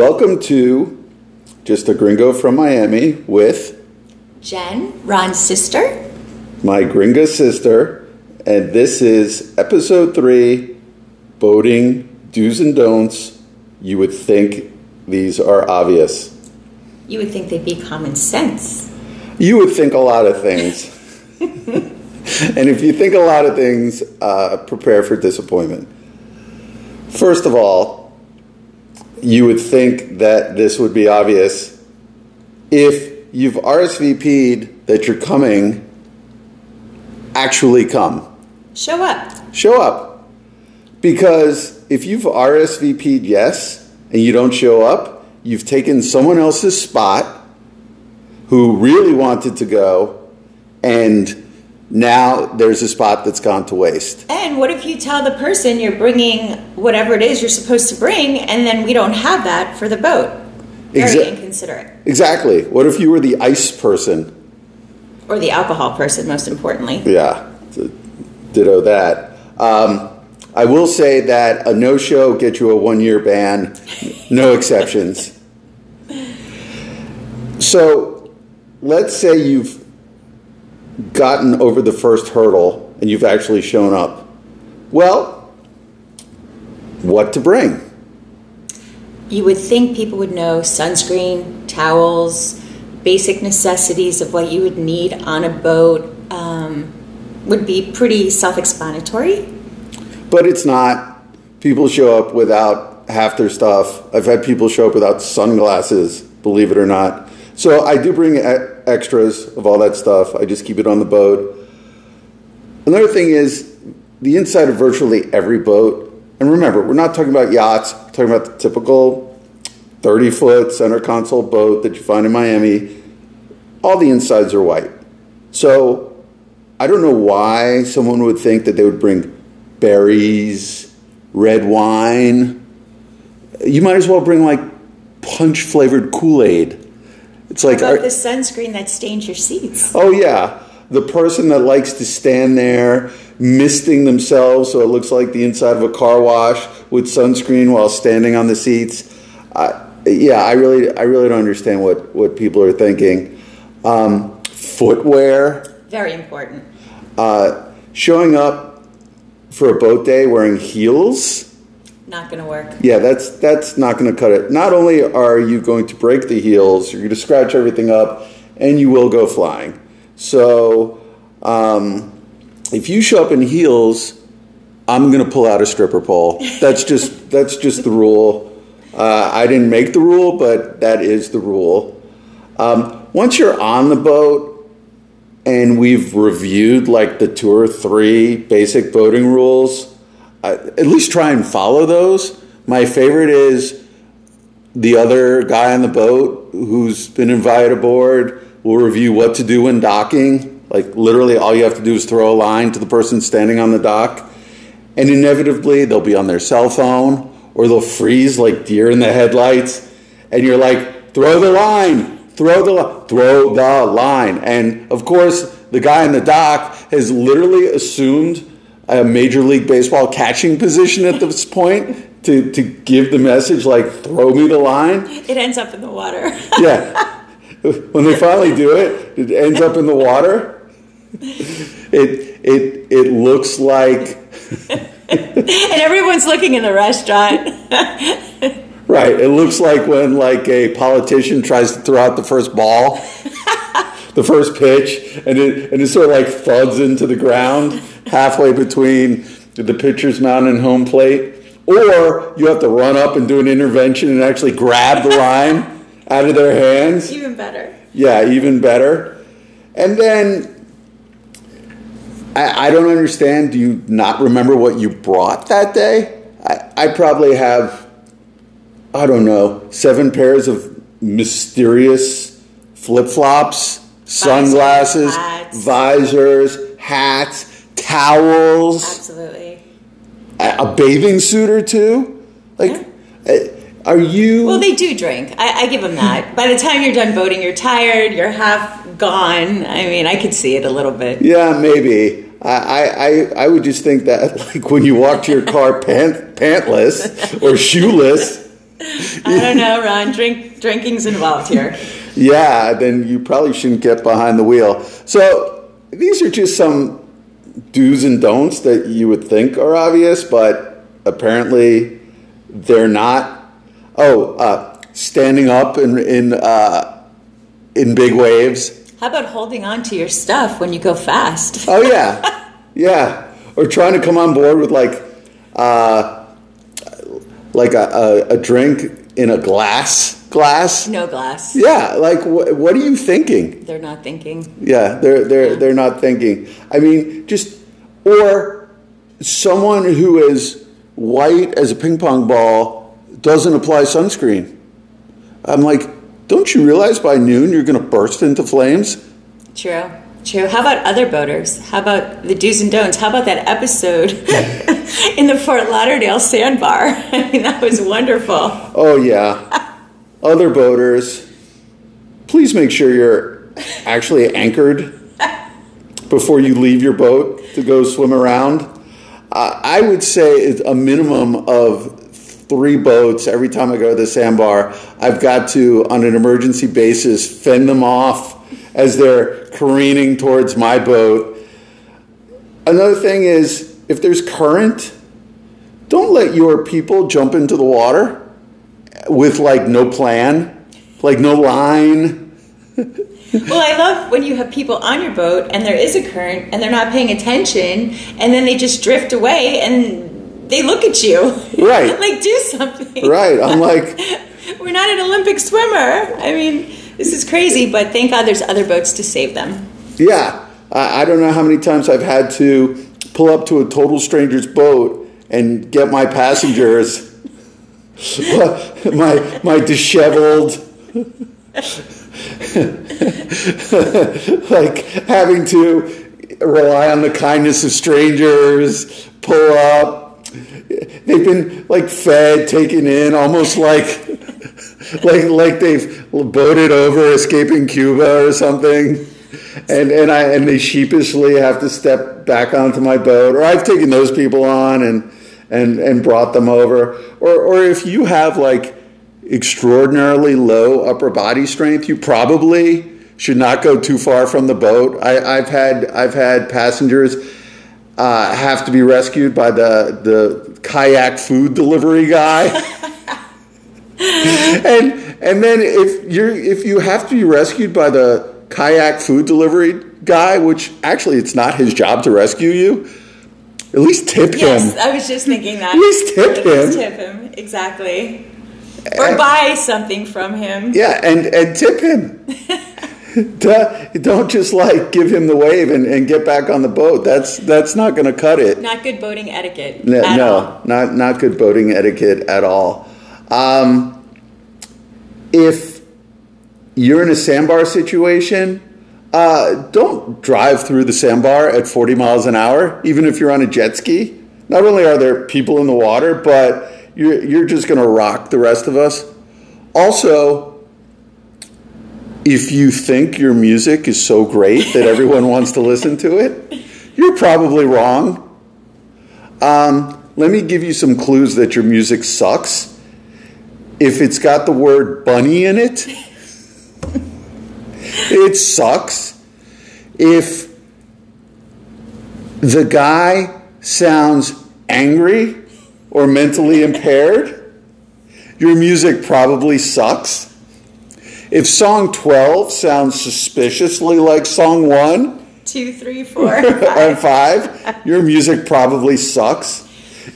Welcome to Just a Gringo from Miami with Jen, Ron's sister. my gringo sister, and this is episode three boating do's and don'ts. You would think these are obvious. You would think they'd be common sense. You would think a lot of things. and if you think a lot of things, uh, prepare for disappointment. First of all, you would think that this would be obvious if you've RSVP'd that you're coming, actually come. Show up. Show up. Because if you've RSVP'd yes and you don't show up, you've taken someone else's spot who really wanted to go, and now there's a spot that's gone to waste. And what if you tell the person you're bringing whatever it is you're supposed to bring, and then we don't have that for the boat? Very Exa- inconsiderate. Exactly. What if you were the ice person? Or the alcohol person, most importantly. Yeah, ditto that. Um, I will say that a no show gets you a one year ban, no exceptions. So let's say you've gotten over the first hurdle and you've actually shown up. Well, what to bring? You would think people would know sunscreen, towels, basic necessities of what you would need on a boat um, would be pretty self explanatory. But it's not. People show up without half their stuff. I've had people show up without sunglasses, believe it or not. So I do bring extras of all that stuff. I just keep it on the boat. Another thing is the inside of virtually every boat. And remember, we're not talking about yachts. We're talking about the typical 30 foot center console boat that you find in Miami. All the insides are white. So I don't know why someone would think that they would bring berries, red wine. You might as well bring like punch flavored Kool Aid. It's like, About are- the sunscreen that stains your seats. oh yeah, the person that likes to stand there misting themselves so it looks like the inside of a car wash with sunscreen while standing on the seats. Uh, yeah, I really, I really don't understand what what people are thinking. Um, footwear. Very important. Uh, showing up for a boat day wearing heels, Not going to work. yeah, that's that's not going to cut it. Not only are you going to break the heels, you're going to scratch everything up, and you will go flying. So, um, if you show up in heels, I'm going to pull out a stripper pole. That's just that's just the rule. Uh, I didn't make the rule, but that is the rule. Um, once you're on the boat, and we've reviewed like the two or three basic boating rules. At least try and follow those. My favorite is the other guy on the boat who's been invited aboard will review what to do when docking. Like literally, all you have to do is throw a line to the person standing on the dock, and inevitably they'll be on their cell phone or they'll freeze like deer in the headlights, and you're like, throw the line, throw the li- throw the line, and of course the guy in the dock has literally assumed a major league baseball catching position at this point to to give the message like, throw me the line. It ends up in the water. Yeah. when they finally do it, it ends up in the water. It it it looks like and everyone's looking in the restaurant. right. It looks like when like a politician tries to throw out the first ball, the first pitch, and it and it sort of like thuds into the ground halfway between the pitcher's mound and home plate. Or you have to run up and do an intervention and actually grab the line out of their hands. Even better. Yeah, even better. And then I, I don't understand. Do you not remember what you brought that day? I, I probably have, I don't know, seven pairs of mysterious flip flops, sunglasses, hats. visors, hats, towels, Absolutely. a, a bathing suit or two. Like, uh, are you? Well, they do drink. I, I give them that. By the time you're done boating, you're tired, you're half gone. I mean, I could see it a little bit. Yeah, maybe. I, I, I would just think that like when you walk to your car pant, pantless or shoeless, I don't know, Ron. Drink drinking's involved here. Yeah, then you probably shouldn't get behind the wheel. So these are just some do's and don'ts that you would think are obvious, but apparently they're not. Oh, uh, standing up in in uh, in big waves. How about holding on to your stuff when you go fast? Oh yeah, yeah. Or trying to come on board with like, uh, like a, a, a drink in a glass glass. No glass. Yeah, like wh- what are you thinking? They're not thinking. Yeah, they're they're they're not thinking. I mean, just or someone who is white as a ping pong ball doesn't apply sunscreen. I'm like, don't you realize by noon you're going to burst into flames? True. True. How about other boaters? How about the do's and don'ts? How about that episode in the Fort Lauderdale sandbar? I mean, that was wonderful. Oh yeah. Other boaters, please make sure you're actually anchored before you leave your boat to go swim around. Uh, I would say it's a minimum of three boats every time I go to the sandbar. I've got to, on an emergency basis, fend them off as they're careening towards my boat. Another thing is, if there's current, don't let your people jump into the water with like no plan, like no line. Well, I love when you have people on your boat and there is a current and they're not paying attention and then they just drift away and they look at you. Right. like, do something. Right. I'm like, We're not an Olympic swimmer. I mean, this is crazy, but thank God there's other boats to save them. yeah. I, I don't know how many times I've had to pull up to a total stranger's boat and get my passengers, my my disheveled, like having to rely on the kindness of strangers, pull up. They've been like fed, taken in, almost like like like they've boated over escaping Cuba or something. And and I and they sheepishly have to step back onto my boat, or I've taken those people on and and and brought them over, or or if you have like extraordinarily low upper body strength, you probably should not go too far from the boat. I, I've had I've had passengers uh, have to be rescued by the the kayak food delivery guy. and and then if you're if you have to be rescued by the kayak food delivery guy, which actually it's not his job to rescue you, at least tip Yes, him. Yes, I was just thinking that. At least tip At least him. tip him, exactly. Or buy something from him. Yeah, and and tip him. Don't just like give him the wave and, and get back on the boat. That's that's not going to cut it. Not good boating etiquette. No, no, all. not not good boating etiquette at all. Um, if you're in a sandbar situation, uh, don't drive through the sandbar at 40 miles an hour, even if you're on a jet ski. Not only are there people in the water, but you're you're just going to rock the rest of us. Also, if you think your music is so great that everyone wants to listen to it, you're probably wrong. Um, let me give you some clues that your music sucks. If it's got the word bunny in it, it sucks. If the guy sounds angry or mentally impaired, your music probably sucks. If song 12 sounds suspiciously like song 1, Two, three, four. and five, your music probably sucks.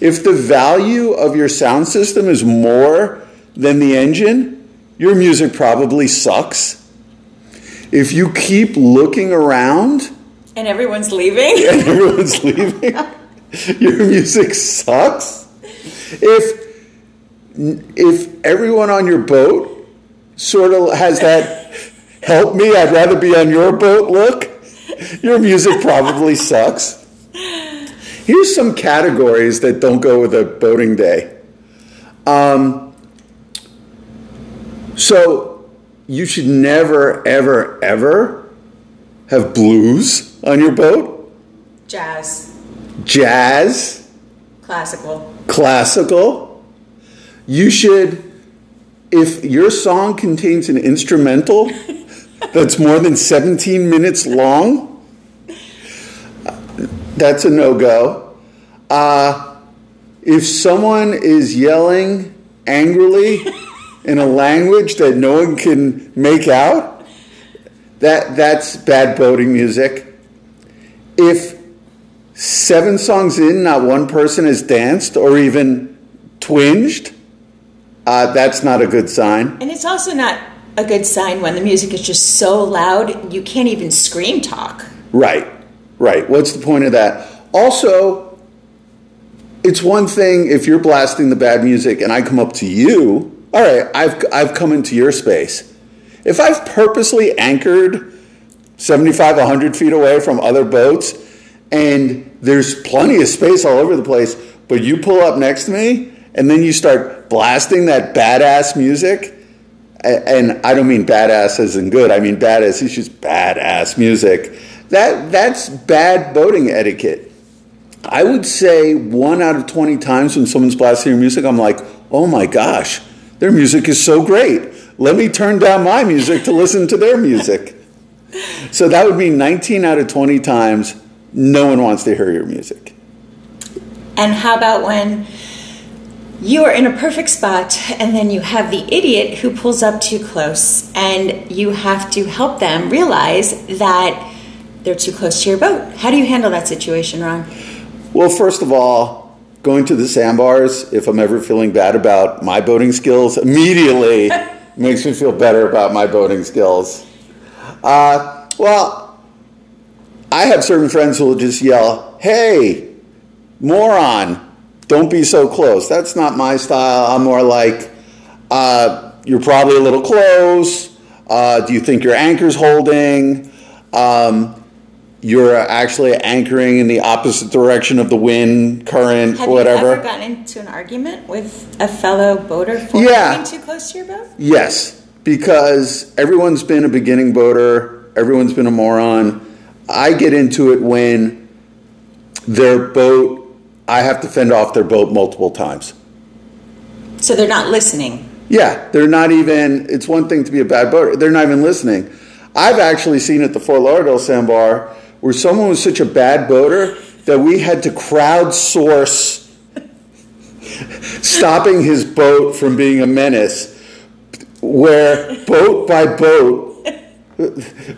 If the value of your sound system is more than the engine, your music probably sucks. If you keep looking around and everyone's leaving. and everyone's leaving, your music sucks. If if everyone on your boat sort of has that help me, I'd rather be on your boat look, your music probably sucks. Here's some categories that don't go with a boating day. Um, so you should never, ever, ever have blues on your boat, Jazz. jazz, Classical. classical. You should if your song contains an instrumental that's more than 17 minutes long, that's a no go. Uh, if someone is yelling angrily in a language that no one can make out, that, that's bad boating music. If seven songs in, not one person has danced or even twinged, uh, that's not a good sign. And it's also not a good sign when the music is just so loud you can't even scream talk. Right, right. What's the point of that? Also, it's one thing if you're blasting the bad music and I come up to you, all right, I've, I've come into your space. If I've purposely anchored 75, 100 feet away from other boats and there's plenty of space all over the place, but you pull up next to me and then you start blasting that badass music, and I don't mean badass as in good, I mean badass, it's just badass music. That, that's bad boating etiquette. I would say one out of 20 times when someone's blasting your music, I'm like, oh my gosh, their music is so great. Let me turn down my music to listen to their music. So that would mean 19 out of 20 times, no one wants to hear your music. And how about when you are in a perfect spot and then you have the idiot who pulls up too close and you have to help them realize that they're too close to your boat. How do you handle that situation, Ron? Well, first of all, going to the sandbars, if I'm ever feeling bad about my boating skills, immediately makes me feel better about my boating skills. Uh, well, I have certain friends who will just yell, hey, moron, don't be so close. That's not my style. I'm more like, uh, you're probably a little close. Uh, do you think your anchor's holding? Um, you're actually anchoring in the opposite direction of the wind, current, Have whatever. you ever gotten into an argument with a fellow boater for Yeah. being too close to your boat? Yes, because everyone's been a beginning boater, everyone's been a moron. I get into it when their boat, I have to fend off their boat multiple times. So they're not listening. Yeah, they're not even, it's one thing to be a bad boater, they're not even listening. I've actually seen at the Fort Lauderdale Sandbar where someone was such a bad boater that we had to crowdsource stopping his boat from being a menace, where boat by boat,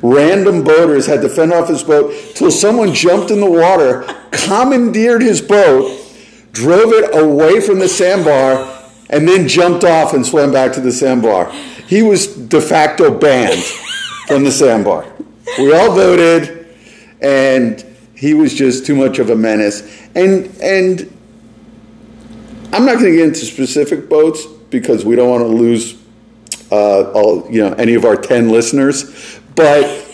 random boaters had to fend off his boat till someone jumped in the water, commandeered his boat, drove it away from the sandbar, and then jumped off and swam back to the sandbar. He was de facto banned from the sandbar. We all voted, and he was just too much of a menace. And and I'm not going to get into specific boats because we don't want to lose uh, all you know any of our ten listeners, but.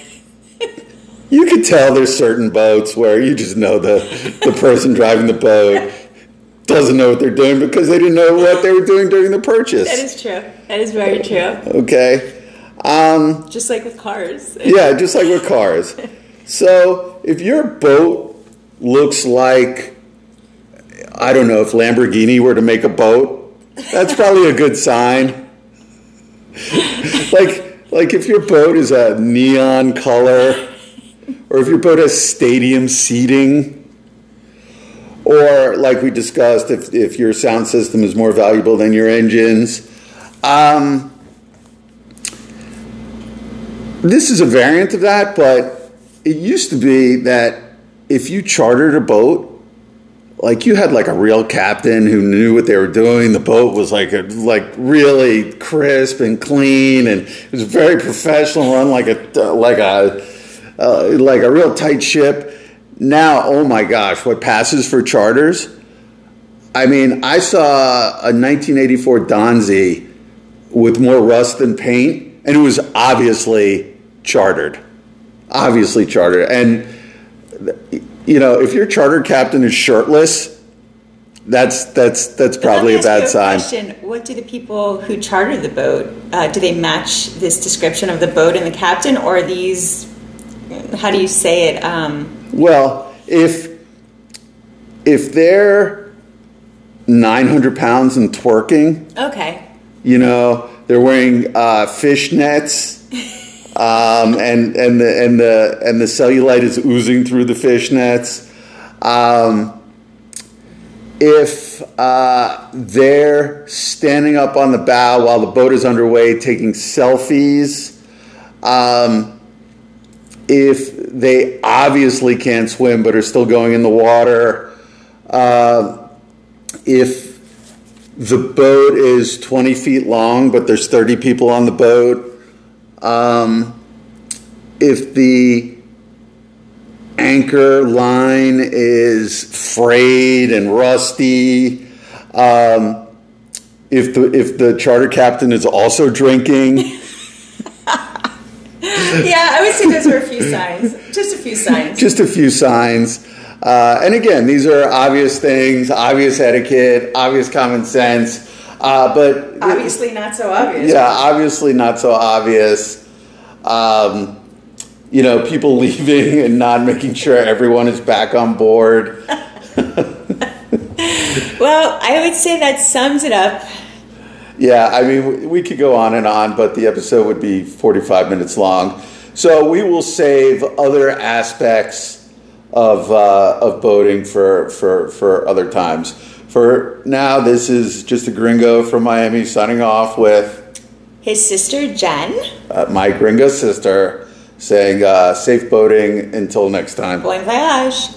You could tell there's certain boats where you just know the, the person driving the boat doesn't know what they're doing because they didn't know what they were doing during the purchase. That is true. That is very true. Okay. Um, Just like with cars. yeah, just like with cars. So if your boat looks like, I don't know, if Lamborghini were to make a boat, that's probably a good sign. like, like if your boat is a neon color, or if your boat has stadium seating, or like we discussed, if, if your sound system is more valuable than your engines. Um, this is a variant of that, but it used to be that if you chartered a boat, like you had like a real captain who knew what they were doing. The boat was like a, like really crisp and clean, and it was very professional, run like a like a uh, like a real tight ship. Now, oh my gosh, what passes for charters? I mean, I saw a 1984 Donzi with more rust than paint, and it was obviously chartered. Obviously chartered. And, you know, if your charter captain is shirtless, that's that's that's probably a bad sign. Question: What do the people who charter the boat uh, do they match this description of the boat and the captain, or are these? How do you say it? Um, Well, if if they're 900 pounds and twerking, okay, you know, they're They're wearing uh, fish nets, um, and and the and the and the cellulite is oozing through the fish nets. Um, if uh, they're standing up on the bow while the boat is underway taking selfies, um, if they obviously can't swim but are still going in the water, uh, if the boat is 20 feet long but there's 30 people on the boat, um, if the anchor line is frayed and rusty. Um, if the if the charter captain is also drinking, yeah, I would say those are a few signs. Just a few signs. just a few signs. Uh, and again, these are obvious things, obvious etiquette, obvious common sense. Uh, but Obviously, not so obvious. yeah, obviously not so obvious. Um, you know, people leaving and not making sure everyone is back on board. Well, I would say that sums it up. Yeah, I mean, we could go on and on, but the episode would be 45 minutes long. So we will save other aspects of, uh, of boating for, for, for other times. For now, this is just a gringo from Miami signing off with His sister Jen. uh, my gringo sister saying uh, safe boating until next time. Bon voyage.